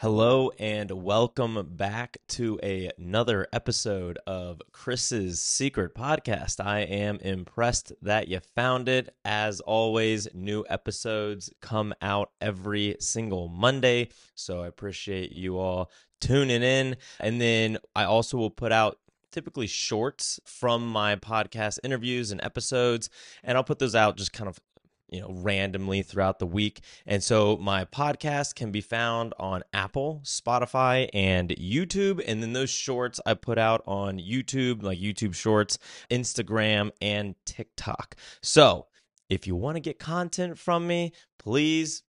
Hello and welcome back to a, another episode of Chris's Secret Podcast. I am impressed that you found it. As always, new episodes come out every single Monday, so I appreciate you all tuning in. And then I also will put out typically shorts from my podcast interviews and episodes and I'll put those out just kind of you know randomly throughout the week. And so my podcast can be found on apple spotify and youtube. And then those shorts i put out on youtube like youtube shorts instagram and tiktok. So if you want to get content from me please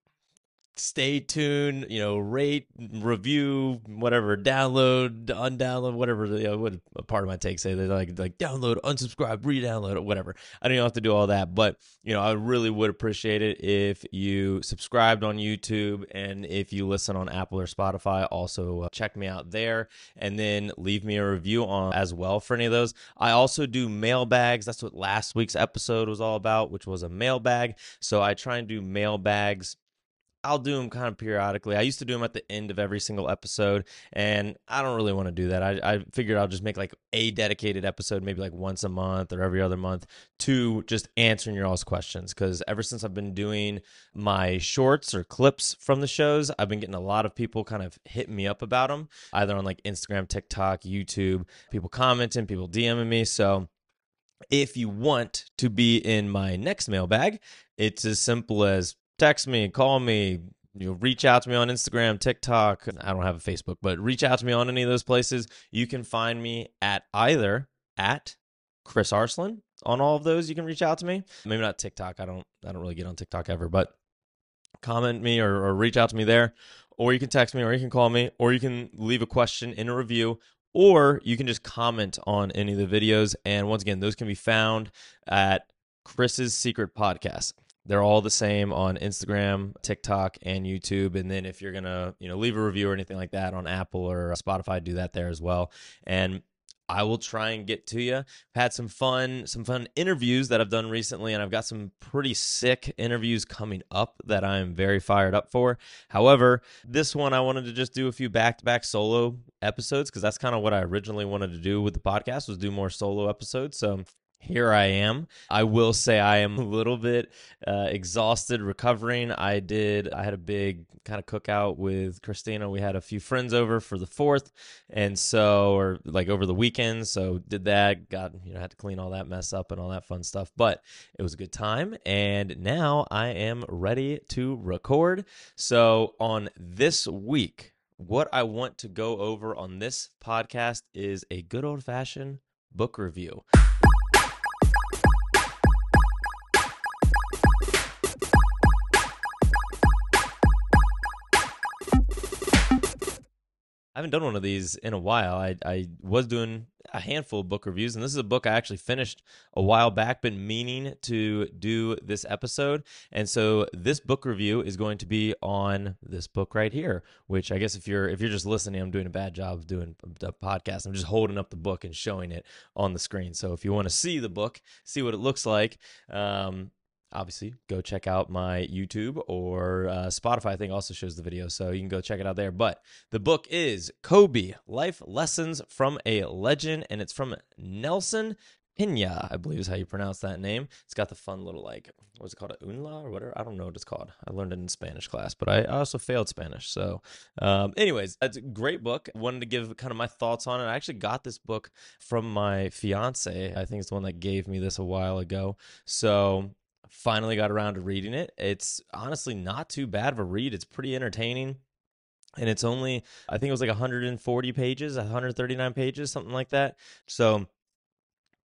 stay tuned, you know, rate, review, whatever, download, undownload, whatever. You know, what a part of my take say they like like download, unsubscribe, re-download, or whatever. I don't even have to do all that, but you know, I really would appreciate it if you subscribed on YouTube and if you listen on Apple or Spotify, also uh, check me out there and then leave me a review on as well for any of those. I also do mailbags. That's what last week's episode was all about, which was a mailbag. So I try and do mailbags I'll do them kind of periodically. I used to do them at the end of every single episode, and I don't really want to do that. I, I figured I'll just make like a dedicated episode, maybe like once a month or every other month, to just answering your all's questions. Because ever since I've been doing my shorts or clips from the shows, I've been getting a lot of people kind of hitting me up about them, either on like Instagram, TikTok, YouTube, people commenting, people DMing me. So if you want to be in my next mailbag, it's as simple as text me, call me, you know, reach out to me on Instagram, TikTok. I don't have a Facebook, but reach out to me on any of those places. You can find me at either at Chris Arslan on all of those. You can reach out to me. Maybe not TikTok. I don't. I don't really get on TikTok ever, but comment me or, or reach out to me there, or you can text me, or you can call me, or you can leave a question in a review, or you can just comment on any of the videos. And once again, those can be found at Chris's Secret Podcast they're all the same on Instagram, TikTok, and YouTube. And then if you're gonna, you know, leave a review or anything like that on Apple or Spotify, do that there as well. And I will try and get to you. Had some fun, some fun interviews that I've done recently, and I've got some pretty sick interviews coming up that I'm very fired up for. However, this one I wanted to just do a few back-to-back solo episodes because that's kind of what I originally wanted to do with the podcast was do more solo episodes. So here I am. I will say I am a little bit uh, exhausted recovering. I did, I had a big kind of cookout with Christina. We had a few friends over for the fourth. And so, or like over the weekend. So did that, got, you know, had to clean all that mess up and all that fun stuff. But it was a good time. And now I am ready to record. So on this week, what I want to go over on this podcast is a good old fashioned book review. I haven't done one of these in a while. I, I was doing a handful of book reviews, and this is a book I actually finished a while back, been meaning to do this episode. And so this book review is going to be on this book right here, which I guess if you're if you're just listening, I'm doing a bad job of doing a podcast. I'm just holding up the book and showing it on the screen. So if you want to see the book, see what it looks like, um, obviously go check out my YouTube or uh, Spotify. I think also shows the video, so you can go check it out there. But the book is Kobe Life Lessons from a Legend, and it's from Nelson Peña, I believe is how you pronounce that name. It's got the fun little like what's it called, a unla or whatever. I don't know what it's called. I learned it in Spanish class, but I also failed Spanish. So, um, anyways, it's a great book. Wanted to give kind of my thoughts on it. I actually got this book from my fiance. I think it's the one that gave me this a while ago. So finally got around to reading it. It's honestly not too bad of a read. It's pretty entertaining. And it's only, I think it was like 140 pages, 139 pages, something like that. So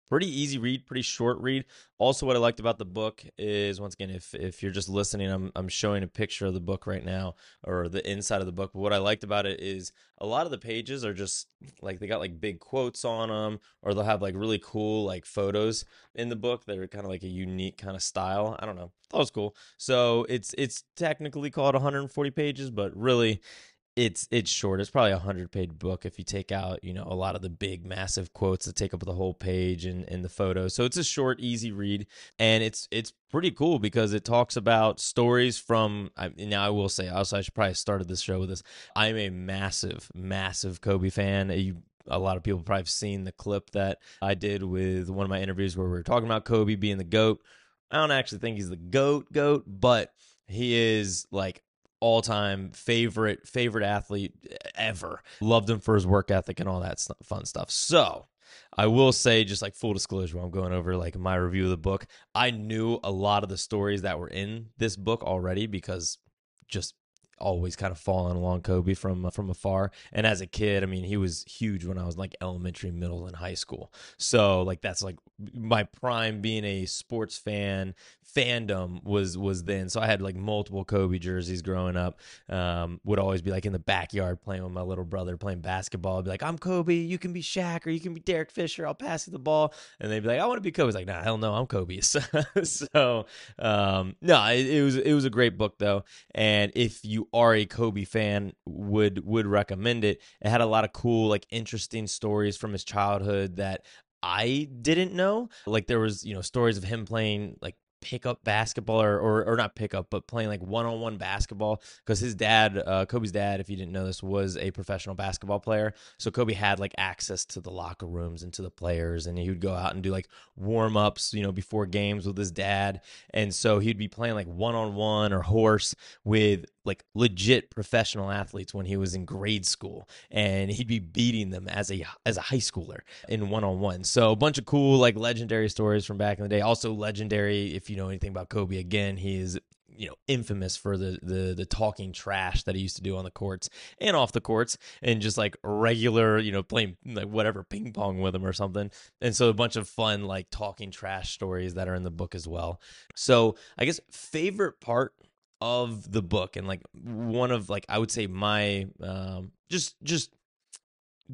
pretty easy read, pretty short read. Also, what I liked about the book is once again, if if you're just listening, I'm I'm showing a picture of the book right now or the inside of the book. But what I liked about it is a lot of the pages are just like they got like big quotes on them, or they'll have like really cool like photos in the book that are kind of like a unique kind of style. I don't know, that was cool. So it's it's technically called 140 pages, but really it's it's short. It's probably a hundred page book if you take out you know a lot of the big massive quotes that take up the whole page and, and the photos. So it's a short, easy read, and it's it's pretty cool because it talks about stories from. I, now I will say also I should probably started this show with this. I'm a massive, massive Kobe fan. You a lot of people probably have seen the clip that I did with one of my interviews where we were talking about Kobe being the GOAT. I don't actually think he's the GOAT, GOAT, but he is like all time favorite favorite athlete ever. Loved him for his work ethic and all that fun stuff. So I will say, just like full disclosure, I'm going over like my review of the book. I knew a lot of the stories that were in this book already because just always kind of following along Kobe from uh, from afar. And as a kid, I mean, he was huge when I was like elementary, middle, and high school. So like that's like my prime being a sports fan fandom was was then. So I had like multiple Kobe jerseys growing up. Um, would always be like in the backyard playing with my little brother playing basketball. I'd be like, I'm Kobe, you can be Shaq or you can be Derek Fisher. I'll pass you the ball, and they'd be like, I want to be Kobe. Like, nah, hell no, I'm Kobe. So, so um, no, it, it was it was a great book though, and if you are a Kobe fan, would would recommend it. It had a lot of cool, like interesting stories from his childhood that I didn't know. Like there was, you know, stories of him playing like pickup basketball or, or, or not pickup, but playing like one on one basketball because his dad, uh, Kobe's dad, if you didn't know this, was a professional basketball player. So Kobe had like access to the locker rooms and to the players, and he would go out and do like warm ups, you know, before games with his dad. And so he'd be playing like one on one or horse with like legit professional athletes when he was in grade school and he'd be beating them as a as a high schooler in one-on-one. So a bunch of cool like legendary stories from back in the day. Also legendary if you know anything about kobe again he is you know infamous for the the the talking trash that he used to do on the courts and off the courts and just like regular you know playing like whatever ping pong with him or something. And so a bunch of fun like talking trash stories that are in the book as well. So i guess favorite part of the book and like one of like I would say my um just just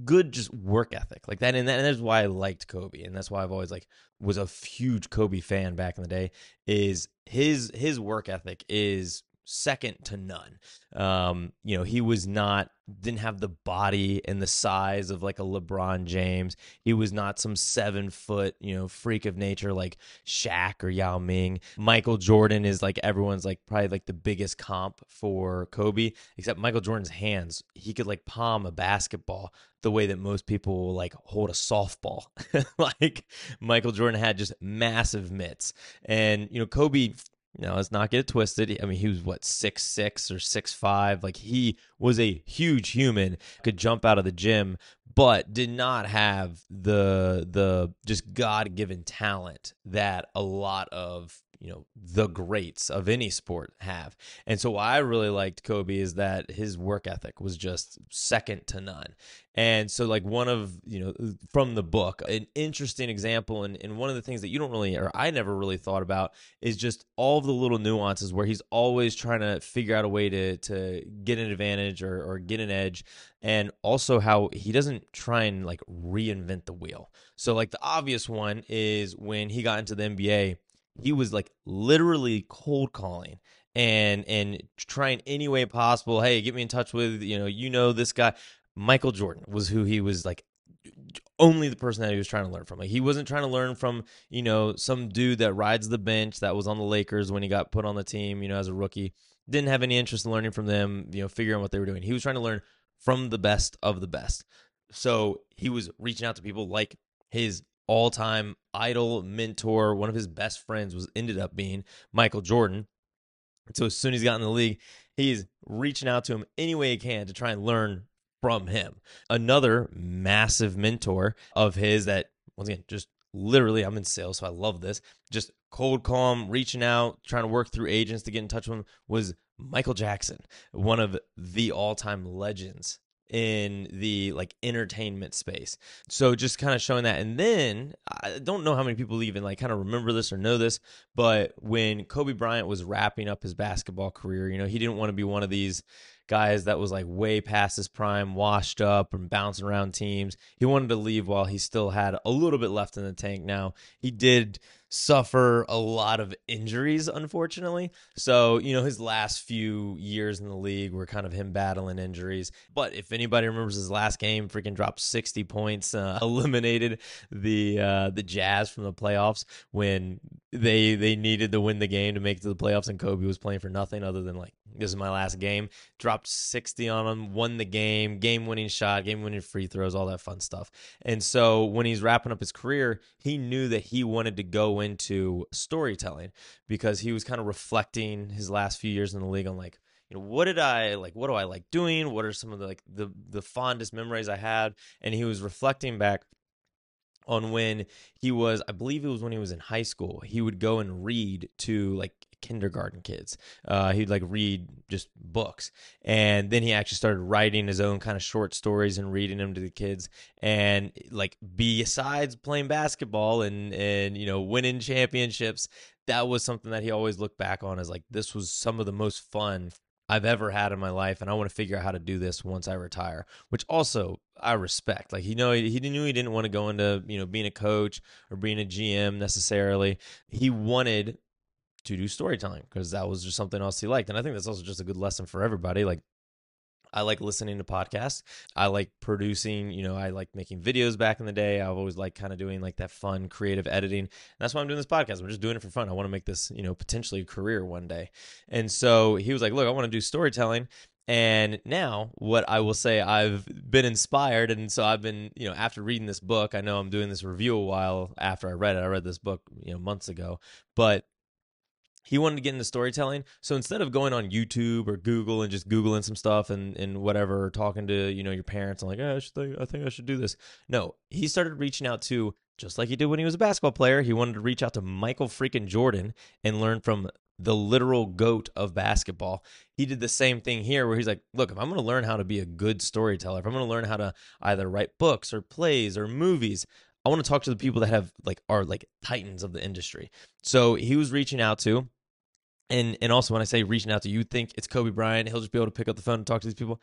good just work ethic. Like that and, that, and that's why I liked Kobe and that's why I've always like was a huge Kobe fan back in the day is his his work ethic is second to none. Um, you know, he was not didn't have the body and the size of like a LeBron James. He was not some seven foot, you know, freak of nature like Shaq or Yao Ming. Michael Jordan is like everyone's like probably like the biggest comp for Kobe, except Michael Jordan's hands. He could like palm a basketball the way that most people will like hold a softball. like Michael Jordan had just massive mitts. And, you know, Kobe now let's not get it twisted. I mean, he was what six six or six five. Like he was a huge human, could jump out of the gym, but did not have the the just God given talent that a lot of you know the greats of any sport have. And so what I really liked Kobe is that his work ethic was just second to none. And so like one of, you know, from the book, an interesting example and, and one of the things that you don't really or I never really thought about is just all the little nuances where he's always trying to figure out a way to to get an advantage or, or get an edge and also how he doesn't try and like reinvent the wheel. So like the obvious one is when he got into the NBA he was like literally cold calling and and trying any way possible hey get me in touch with you know you know this guy. Michael jordan was who he was like only the person that he was trying to learn from. Like he wasn't trying to learn from you know some dude that rides the bench that was on the lakers when he got put on the team you know as a rookie. Didn't have any interest in learning from them you know figuring out what they were doing. He was trying to learn from the best of the best. So he was reaching out to people like his all-time idol mentor one of his best friends was ended up being michael jordan. So as soon as he got in the league he's reaching out to him any way he can to try and learn from him. Another massive mentor of his that once again just literally i'm in sales so i love this. Just cold calm reaching out trying to work through agents to get in touch with him was michael jackson one of the all-time legends in the like entertainment space. So just kind of showing that. And then I don't know how many people even like kind of remember this or know this, but when Kobe Bryant was wrapping up his basketball career, you know, he didn't want to be one of these guys that was like way past his prime, washed up and bouncing around teams. He wanted to leave while he still had a little bit left in the tank. Now, he did suffer a lot of injuries, unfortunately. So, you know, his last few years in the league were kind of him battling injuries. But if anybody remembers his last game, freaking dropped 60 points, uh, eliminated the uh, the Jazz from the playoffs when they they needed to win the game to make it to the playoffs, and Kobe was playing for nothing other than like this is my last game. Dropped 60 on him, won the game, game winning shot, game winning free throws, all that fun stuff. And so when he's wrapping up his career, he knew that he wanted to go into storytelling because he was kind of reflecting his last few years in the league on like, you know, what did I like? What do I like doing? What are some of the like the the fondest memories I had? And he was reflecting back on when he was, I believe it was when he was in high school. He would go and read to like kindergarten kids. Uh, he'd like read just books, and then he actually started writing his own kind of short stories and reading them to the kids. And like besides playing basketball and and you know winning championships, that was something that he always looked back on as like this was some of the most fun I've ever had in my life, and I want to figure out how to do this once I retire. Which also I respect. Like he know he, he knew he didn't want to go into you know being a coach or being a GM necessarily. He wanted to do storytelling because that was just something else he liked, and I think that's also just a good lesson for everybody. Like I like listening to podcasts. I like producing, you know, I like making videos back in the day. I've always liked kind of doing like that fun creative editing. And that's why I'm doing this podcast. I'm just doing it for fun. I want to make this, you know, potentially a career one day. And so he was like, look, I want to do storytelling. And now, what I will say, I've been inspired. And so I've been, you know, after reading this book, I know I'm doing this review a while after I read it. I read this book, you know, months ago. But he wanted to get into storytelling. So instead of going on YouTube or Google and just Googling some stuff and, and whatever, talking to, you know, your parents and like, oh, I, should think, I think I should do this. No, he started reaching out to, just like he did when he was a basketball player, he wanted to reach out to Michael freaking Jordan and learn from the literal goat of basketball. He did the same thing here where he's like, look, if I'm going to learn how to be a good storyteller, if I'm going to learn how to either write books or plays or movies, I want to talk to the people that have like are like titans of the industry. So he was reaching out to, and and also when I say reaching out to, you think it's Kobe Bryant, he'll just be able to pick up the phone and talk to these people.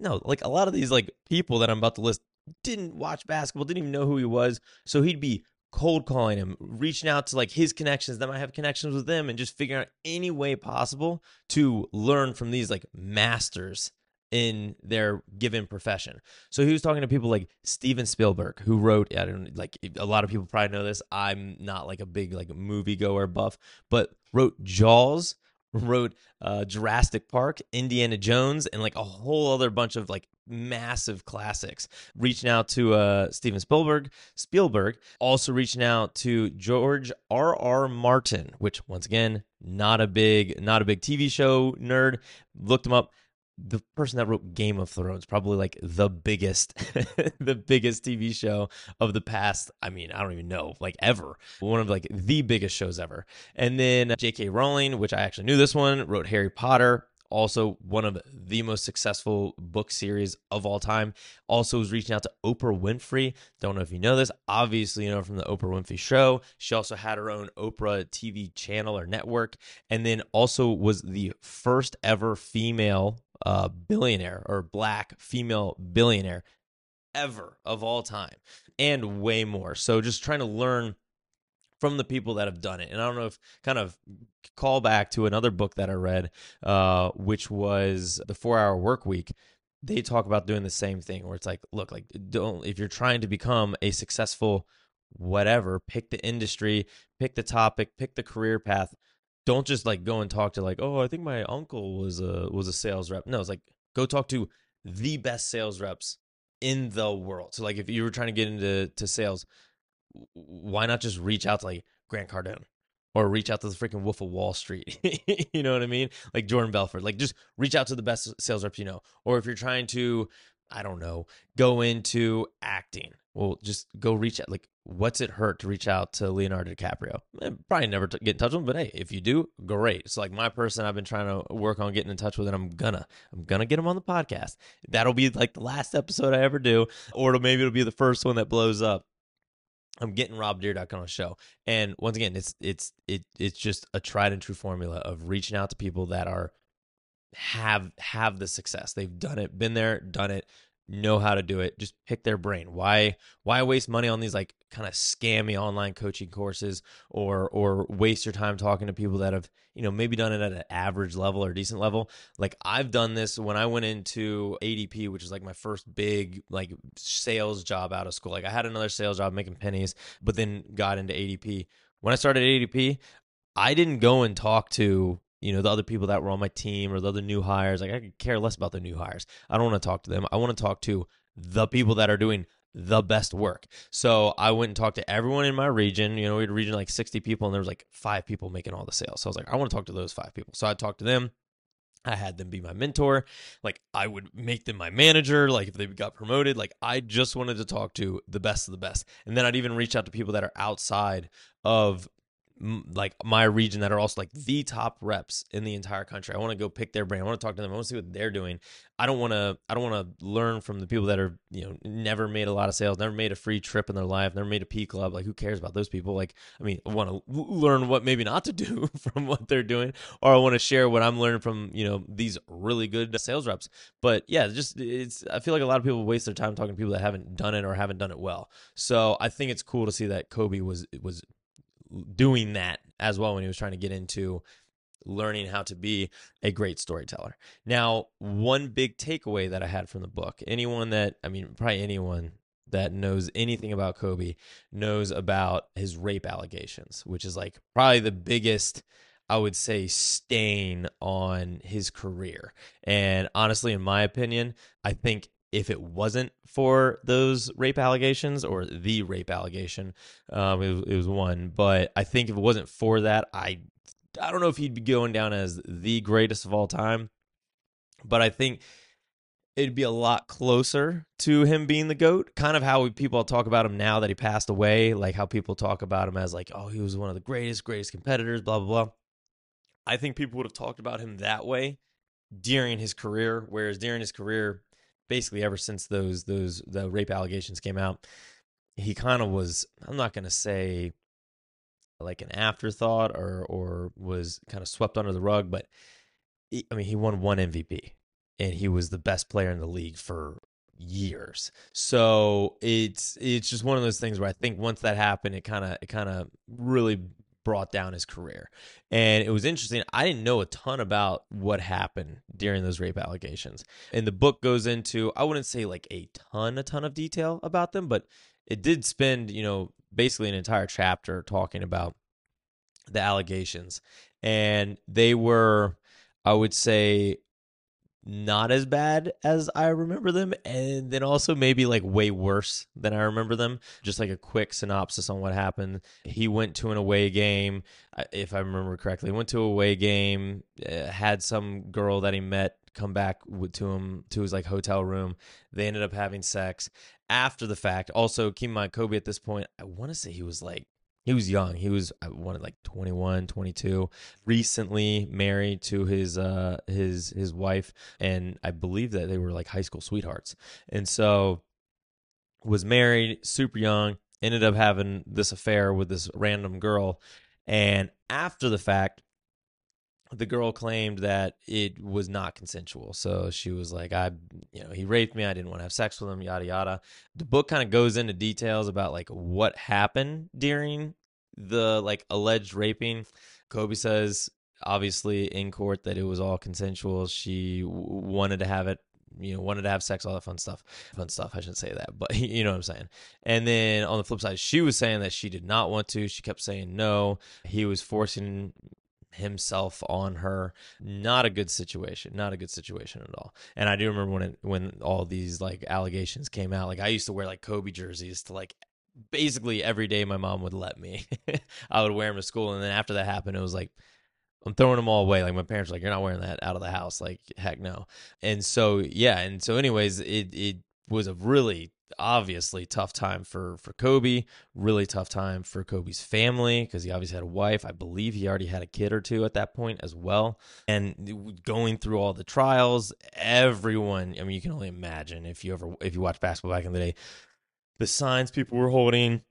No, like a lot of these like people that I'm about to list didn't watch basketball, didn't even know who he was. So he'd be cold calling him, reaching out to like his connections that might have connections with them, and just figuring out any way possible to learn from these like masters in their given profession. So he was talking to people like Steven Spielberg, who wrote, I don't like a lot of people probably know this. I'm not like a big like movie goer buff, but wrote Jaws, wrote uh, Jurassic Park, Indiana Jones, and like a whole other bunch of like massive classics. Reaching out to uh, Steven Spielberg, Spielberg, also reaching out to George R. R. Martin, which once again, not a big, not a big TV show nerd. Looked him up the person that wrote Game of Thrones, probably like the biggest, the biggest TV show of the past. I mean, I don't even know, like ever. One of like the biggest shows ever. And then J.K. Rowling, which I actually knew this one, wrote Harry Potter. Also, one of the most successful book series of all time. Also, was reaching out to Oprah Winfrey. Don't know if you know this. Obviously, you know from the Oprah Winfrey Show. She also had her own Oprah TV channel or network, and then also was the first ever female uh, billionaire or black female billionaire ever of all time and way more. So just trying to learn from the people that have done it. And I don't know if kind of call back to another book that I read, uh, which was The Four Hour Work Week. They talk about doing the same thing where it's like, look, like don't if you're trying to become a successful whatever, pick the industry, pick the topic, pick the career path don't just like go and talk to like, oh, I think my uncle was a was a sales rep. No, it's like go talk to the best sales reps in the world. So like if you were trying to get into to sales, why not just reach out to like Grant Cardone or reach out to the freaking Wolf of Wall Street? you know what I mean? Like Jordan Belfort. Like just reach out to the best sales reps you know. Or if you're trying to, I don't know, go into acting, well, just go reach out. Like what's it hurt to reach out to Leonardo DiCaprio? Eh, probably never t- get in touch with him, but hey, if you do, great. It's like my person I've been trying to work on getting in touch with, and I'm gonna, I'm gonna get him on the podcast. That'll be like the last episode I ever do, or it'll, maybe it'll be the first one that blows up. I'm getting Rob Dyrdek on a show, and once again, it's it's it it's just a tried and true formula of reaching out to people that are have have the success. They've done it, been there, done it know how to do it. Just pick their brain. Why why waste money on these like kind of scammy online coaching courses or or waste your time talking to people that have, you know, maybe done it at an average level or decent level. Like I've done this when I went into ADP, which is like my first big like sales job out of school. Like I had another sales job making pennies, but then got into ADP. When I started ADP, I didn't go and talk to you know the other people that were on my team or the other new hires like i could care less about the new hires. I don't want to talk to them. I want to talk to the people that are doing the best work. So i went and talked to everyone in my region. You know we had a region like 60 people and there was like five people making all the sales. So i was like i want to talk to those five people. So i talked to them. I had them be my mentor. Like I would make them my manager. Like if they got promoted, like I just wanted to talk to the best of the best. And then I'd even reach out to people that are outside of like my region that are also like the top reps in the entire country. I want to go pick their brain. I want to talk to them. I want to see what they're doing. I don't want to. I don't want to learn from the people that are you know never made a lot of sales, never made a free trip in their life, never made a P club. Like who cares about those people? Like I mean, I want to learn what maybe not to do from what they're doing, or I want to share what I'm learning from you know these really good sales reps. But yeah, just it's. I feel like a lot of people waste their time talking to people that haven't done it or haven't done it well. So I think it's cool to see that Kobe was was doing that as well when he was trying to get into learning how to be a great storyteller. Now, one big takeaway that I had from the book, anyone that, I mean, probably anyone that knows anything about Kobe knows about his rape allegations, which is like probably the biggest, I would say, stain on his career. And honestly, in my opinion, I think if it wasn't for those rape allegations or the rape allegation, um, it, it was one. But I think if it wasn't for that, I I don't know if he'd be going down as the greatest of all time. But I think it'd be a lot closer to him being the goat. Kind of how people talk about him now that he passed away, like how people talk about him as like, oh, he was one of the greatest, greatest competitors, blah blah blah. I think people would have talked about him that way during his career, whereas during his career, basically ever since those those the rape allegations came out, he kind of was I'm not going to say like an afterthought or or was kind of swept under the rug, but he, I mean he won one MVP and he was the best player in the league for years. So it's it's just one of those things where I think once that happened, it kind of it kind of really brought down his career. And it was interesting. I didn't know a ton about what happened during those rape allegations. And the book goes into, I wouldn't say like a ton, a ton of detail about them, but it did spend, you know, basically an entire chapter talking about the allegations. And they were, I would say, not as bad as I remember them, and then also maybe like way worse than I remember them. Just like a quick synopsis on what happened. He went to an away game, if I remember correctly. Went to a away game, uh, had some girl that he met come back to him to his like hotel room. They ended up having sex after the fact. Also, keep in mind Kobe at this point. I want to say he was like he was young. He was I wanted like 21, 22, recently married to his uh his his wife and I believe that they were like high school sweethearts. And so was married super young, ended up having this affair with this random girl and after the fact the girl claimed that it was not consensual. So she was like, I, you know, he raped me. I didn't want to have sex with him, yada, yada. The book kind of goes into details about like what happened during the like alleged raping. Kobe says, obviously in court, that it was all consensual. She w- wanted to have it you know wanted to have sex all that fun stuff fun stuff i shouldn't say that but you know what i'm saying and then on the flip side she was saying that she did not want to she kept saying no he was forcing himself on her. Not a good situation. Not a good situation at all. And I do remember when it, when all these like allegations came out. Like I used to wear like Kobe jerseys to like basically every day my mom would let me. I would wear them to school, and then after that happened, it was like I'm throwing them all away. Like my parents like, "You're not wearing that out of the house." Like heck no. And so yeah, and so anyways, it it was a really obviously tough time for for Kobe, really tough time for Kobe's family because he obviously had a wife. I believe he already had a kid or two at that point as well. And going through all the trials, everyone, I mean you can only imagine if you ever if you watch basketball back in the day, the signs people were holding,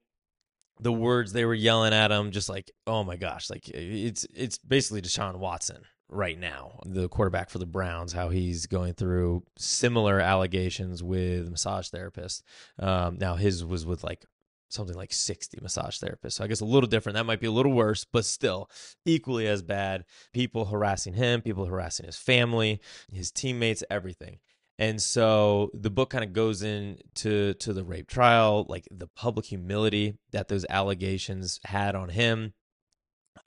the words they were yelling at him just like, "Oh my gosh, like it's it's basically Deshaun Watson right now, the quarterback for the Browns, how he's going through similar allegations with massage therapists. Um, now his was with like something like 60 massage therapists. So I guess a little different. That might be a little worse, but still equally as bad. People harassing him, people harassing his family, his teammates, everything. And so the book kind of goes into to the rape trial, like the public humility that those allegations had on him.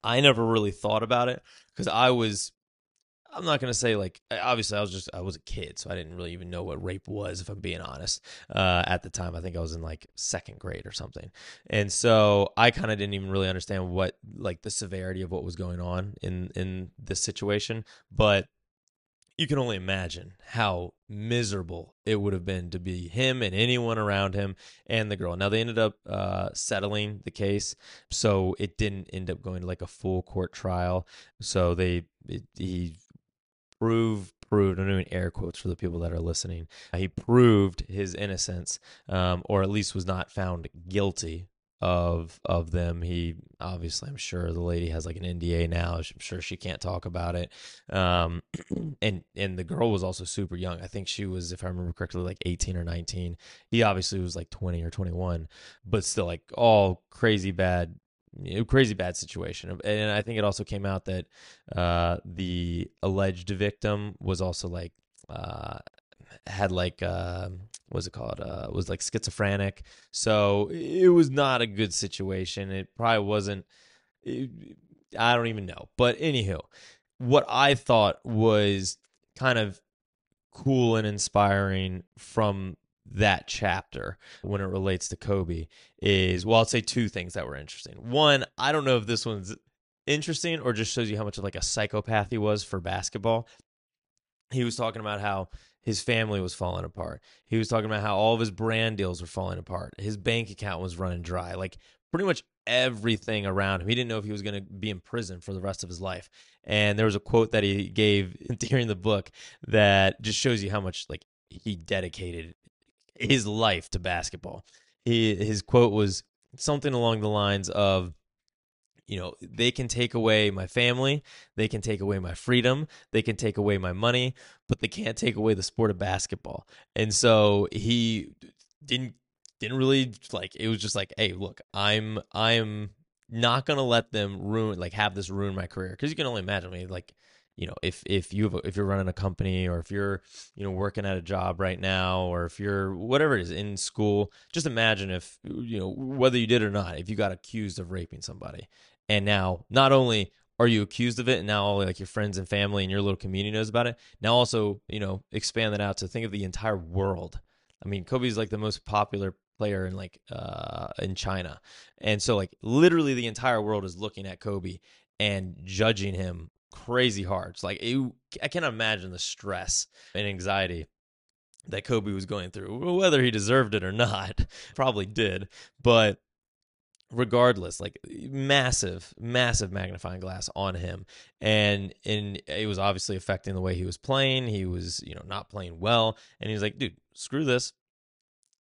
I never really thought about it because I was I'm not gonna say like obviously I was just I was a kid, so I didn't really even know what rape was, if I'm being honest. Uh, at the time, I think I was in like second grade or something, and so I kind of didn't even really understand what like the severity of what was going on in in this situation. But you can only imagine how miserable it would have been to be him and anyone around him and the girl. Now they ended up uh, settling the case, so it didn't end up going to like a full court trial. So they it, he proved proved i'm doing air quotes for the people that are listening he proved his innocence um, or at least was not found guilty of of them. He obviously i'm sure the lady has like an nda now. I'm sure she can't talk about it. Um and and the girl was also super young. I think she was if i remember correctly like 18 or 19 he obviously was like 20 or 21 but still like all crazy bad crazy bad situation. And I think it also came out that uh, the alleged victim was also like uh, had like uh, what's it called? Uh, was like schizophrenic. So it was not a good situation. It probably wasn't. It, I don't even know. But anywho, what I thought was kind of cool and inspiring from that chapter when it relates to Kobe is well, I'll say two things that were interesting. One, I don't know if this one's interesting or just shows you how much of like a psychopath he was for basketball. He was talking about how his family was falling apart. He was talking about how all of his brand deals were falling apart. His bank account was running dry. Like pretty much everything around him. He didn't know if he was going to be in prison for the rest of his life. And there was a quote that he gave during the book that just shows you how much like he dedicated his life to basketball. He, his quote was something along the lines of, you know, they can take away my family, they can take away my freedom, they can take away my money, but they can't take away the sport of basketball. And so he didn't didn't really like it was just like, hey, look, I'm I'm not gonna let them ruin like have this ruin my career because you can only imagine me like you know if if you if you're running a company or if you're you know working at a job right now or if you're whatever it is in school just imagine if you know whether you did or not if you got accused of raping somebody and now not only are you accused of it and now all like your friends and family and your little community knows about it now also you know expand that out to think of the entire world i mean kobe's like the most popular player in like uh in china and so like literally the entire world is looking at kobe and judging him crazy hard. It's like it, I can't imagine the stress and anxiety that Kobe was going through, whether he deserved it or not. Probably did, but regardless like massive massive magnifying glass on him. And and it was obviously affecting the way he was playing. He was you know not playing well. And he's like dude screw this.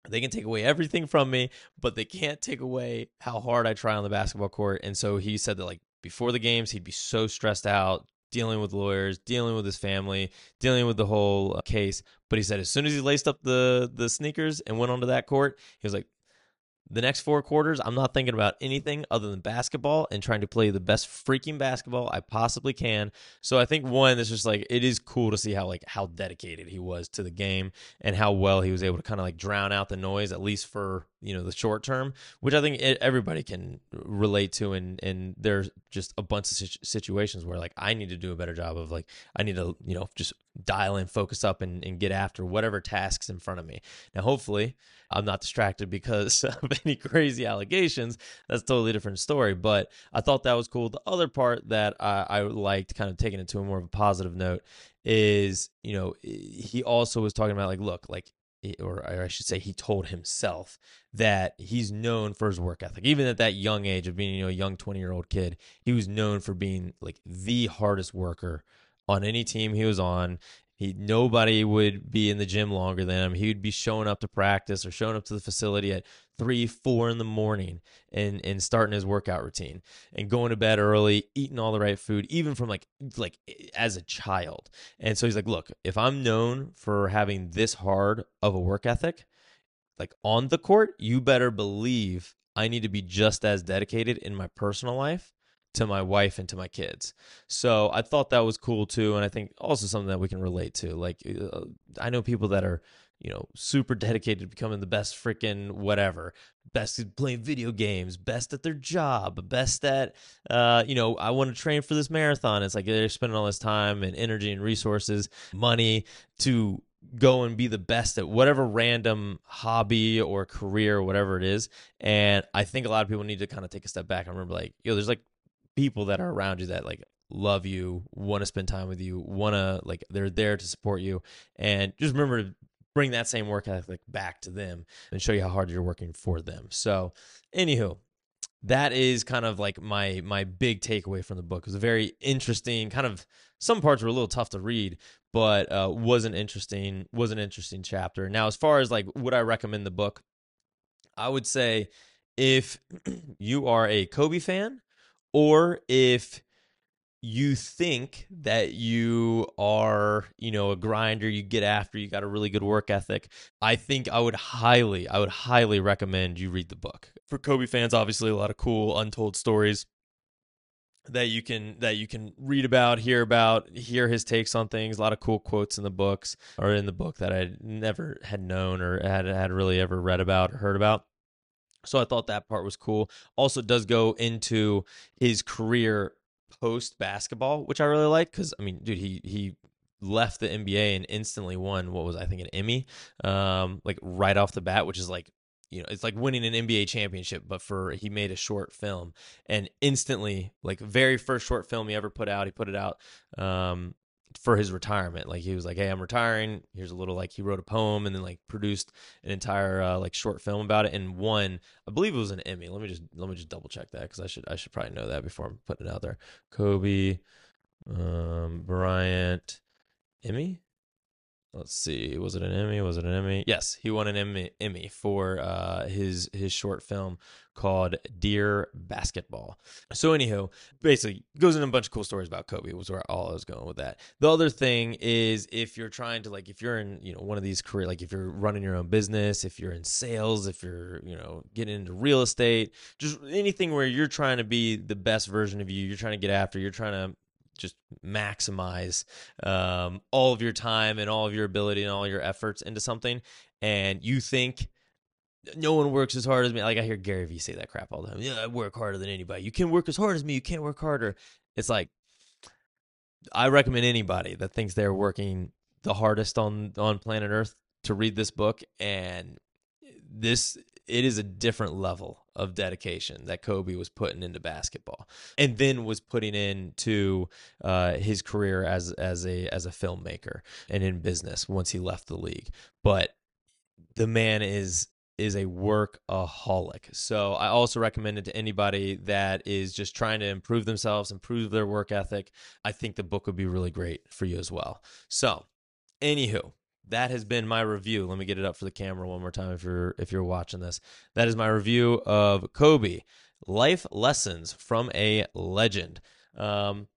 They can take away everything from me but they can't take away how hard i try on the basketball court. And so he said that like before the games, he'd be so stressed out, dealing with lawyers, dealing with his family, dealing with the whole uh, case. But he said as soon as he laced up the the sneakers and went onto that court, he was like, the next four quarters, I'm not thinking about anything other than basketball and trying to play the best freaking basketball I possibly can. So I think one, it's just like it is cool to see how like how dedicated he was to the game and how well he was able to kind of like drown out the noise at least for you know the short term, which I think it, everybody can relate to. And and there's just a bunch of situations where like I need to do a better job of like I need to you know just dial in, focus up, and, and get after whatever tasks in front of me. Now, hopefully, I'm not distracted because of any crazy allegations. That's a totally different story. But I thought that was cool. The other part that I, I liked, kind of taking it to a more of a positive note, is you know he also was talking about like, look, like or I should say, he told himself that he's known for his work ethic. Even at that young age of being, you know, a young 20 year old kid, he was known for being like the hardest worker on any team he was on. He nobody would be in the gym longer than him. He would be showing up to practice or showing up to the facility at three, four in the morning and and starting his workout routine and going to bed early, eating all the right food, even from like like as a child. And so he's like, look, if I'm known for having this hard of a work ethic, like on the court, you better believe I need to be just as dedicated in my personal life to my wife and to my kids. So I thought that was cool too. And I think also something that we can relate to. Like, uh, I know people that are, you know, super dedicated to becoming the best freaking whatever, best at playing video games, best at their job, best at, uh, you know, I want to train for this marathon. It's like they're spending all this time and energy and resources, money to go and be the best at whatever random hobby or career or whatever it is. And I think a lot of people need to kind of take a step back and remember like, yo, there's like people that are around you that like love you, want to spend time with you, want to like they're there to support you, and just remember to bring that same work ethic back to them and show you how hard you're working for them. So, anywho, that is kind of like my my big takeaway from the book. It was a very interesting kind of some parts were a little tough to read, but uh, was an interesting was an interesting chapter. Now, as far as like would I recommend the book, I would say if you are a Kobe fan or if you think that you are, you know, a grinder, you get after, you got a really good work ethic, I think I would highly, I would highly recommend you read the book. For Kobe fans, obviously a lot of cool untold stories that you can that you can read about, hear about, hear his takes on things. A lot of cool quotes in the books or in the book that I never had known or had had really ever read about or heard about. So I thought that part was cool. Also, does go into his career post basketball, which I really like because I mean, dude, he he left the NBA and instantly won what was I think an Emmy, um, like right off the bat, which is like you know it's like winning an NBA championship, but for he made a short film and instantly like very first short film he ever put out, he put it out um, for his retirement. Like he was like, "Hey, I'm retiring. Here's a little like he wrote a poem and then like produced an entire uh, like short film about it and won. I believe it was an Emmy. Let me just let me just double check that because I should I should probably know that before I'm putting it out there. Kobe, um, Bryant, Emmy let's see was it an emmy? Was it an emmy? Yes he won an emmy, emmy for uh, his his short film called dear basketball. So anywho basically goes into a bunch of cool stories about kobe was where all i was going with that. The other thing is if you're trying to like if you're in you know one of these career like if you're running your own business if you're in sales if you're you know getting into real estate just anything where you're trying to be the best version of you you're trying to get after you're trying to just maximize um, all of your time and all of your ability and all your efforts into something and you think no one works as hard as me. Like i hear gary vee say that crap all the time. Yeah i work harder than anybody. You can work as hard as me you can't work harder. It's like i recommend anybody that thinks they're working the hardest on on planet earth to read this book and this it is a different level of dedication that Kobe was putting into basketball, and then was putting into uh, his career as as a as a filmmaker and in business once he left the league. But the man is is a workaholic. So I also recommend it to anybody that is just trying to improve themselves, improve their work ethic. I think the book would be really great for you as well. So, anywho, that has been my review. Let me get it up for the camera one more time if you're if you're watching this. That is my review of Kobe Life Lessons from a Legend. Um,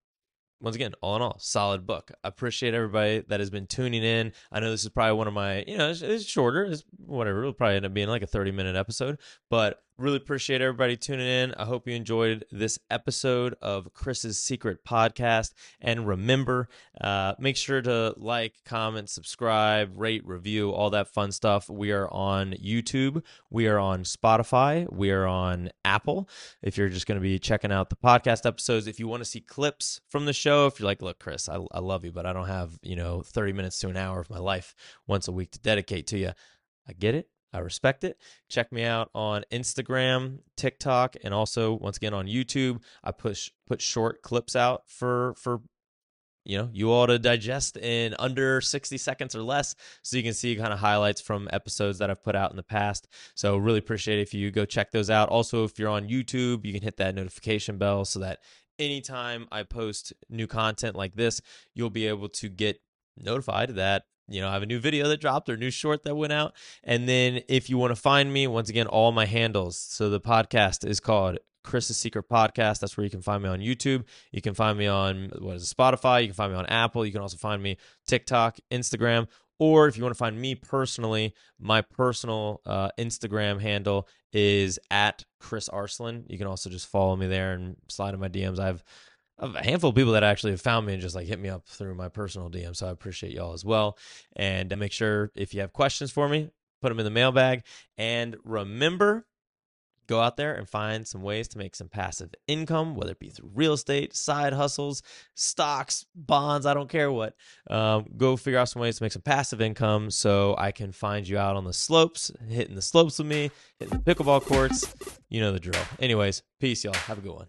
once again, all in all, solid book. I appreciate everybody that has been tuning in. I know this is probably one of my, you know, it's, it's shorter, it's whatever. It'll probably end up being like a 30 minute episode, but really appreciate everybody tuning in. I hope you enjoyed this episode of Chris's Secret Podcast. And remember, uh, make sure to like, comment, subscribe, rate, review, all that fun stuff. We are on YouTube, we are on Spotify, we are on Apple. If you're just going to be checking out the podcast episodes, if you want to see clips from the show, if you're like, look, Chris, I, I love you, but I don't have, you know, 30 minutes to an hour of my life once a week to dedicate to you. I get it. I respect it. Check me out on Instagram, TikTok, and also once again on YouTube. I push put short clips out for for you know you all to digest in under 60 seconds or less so you can see kind of highlights from episodes that i've put out in the past so really appreciate if you go check those out also if you're on youtube you can hit that notification bell so that anytime i post new content like this you'll be able to get notified that you know, I have a new video that dropped or a new short that went out. And then if you want to find me, once again, all my handles. So the podcast is called Chris's Secret Podcast. That's where you can find me on YouTube. You can find me on what is it, Spotify. You can find me on Apple. You can also find me TikTok, Instagram, or if you want to find me personally, my personal uh, Instagram handle is at Chris Arslan. You can also just follow me there and slide in my DMs. I have a handful of people that actually have found me and just like hit me up through my personal DM. So I appreciate y'all as well. And make sure if you have questions for me, put them in the mailbag. And remember, go out there and find some ways to make some passive income, whether it be through real estate, side hustles, stocks, bonds, I don't care what. Um, go figure out some ways to make some passive income so I can find you out on the slopes, hitting the slopes with me, hitting the pickleball courts. You know the drill. Anyways, peace, y'all. Have a good one.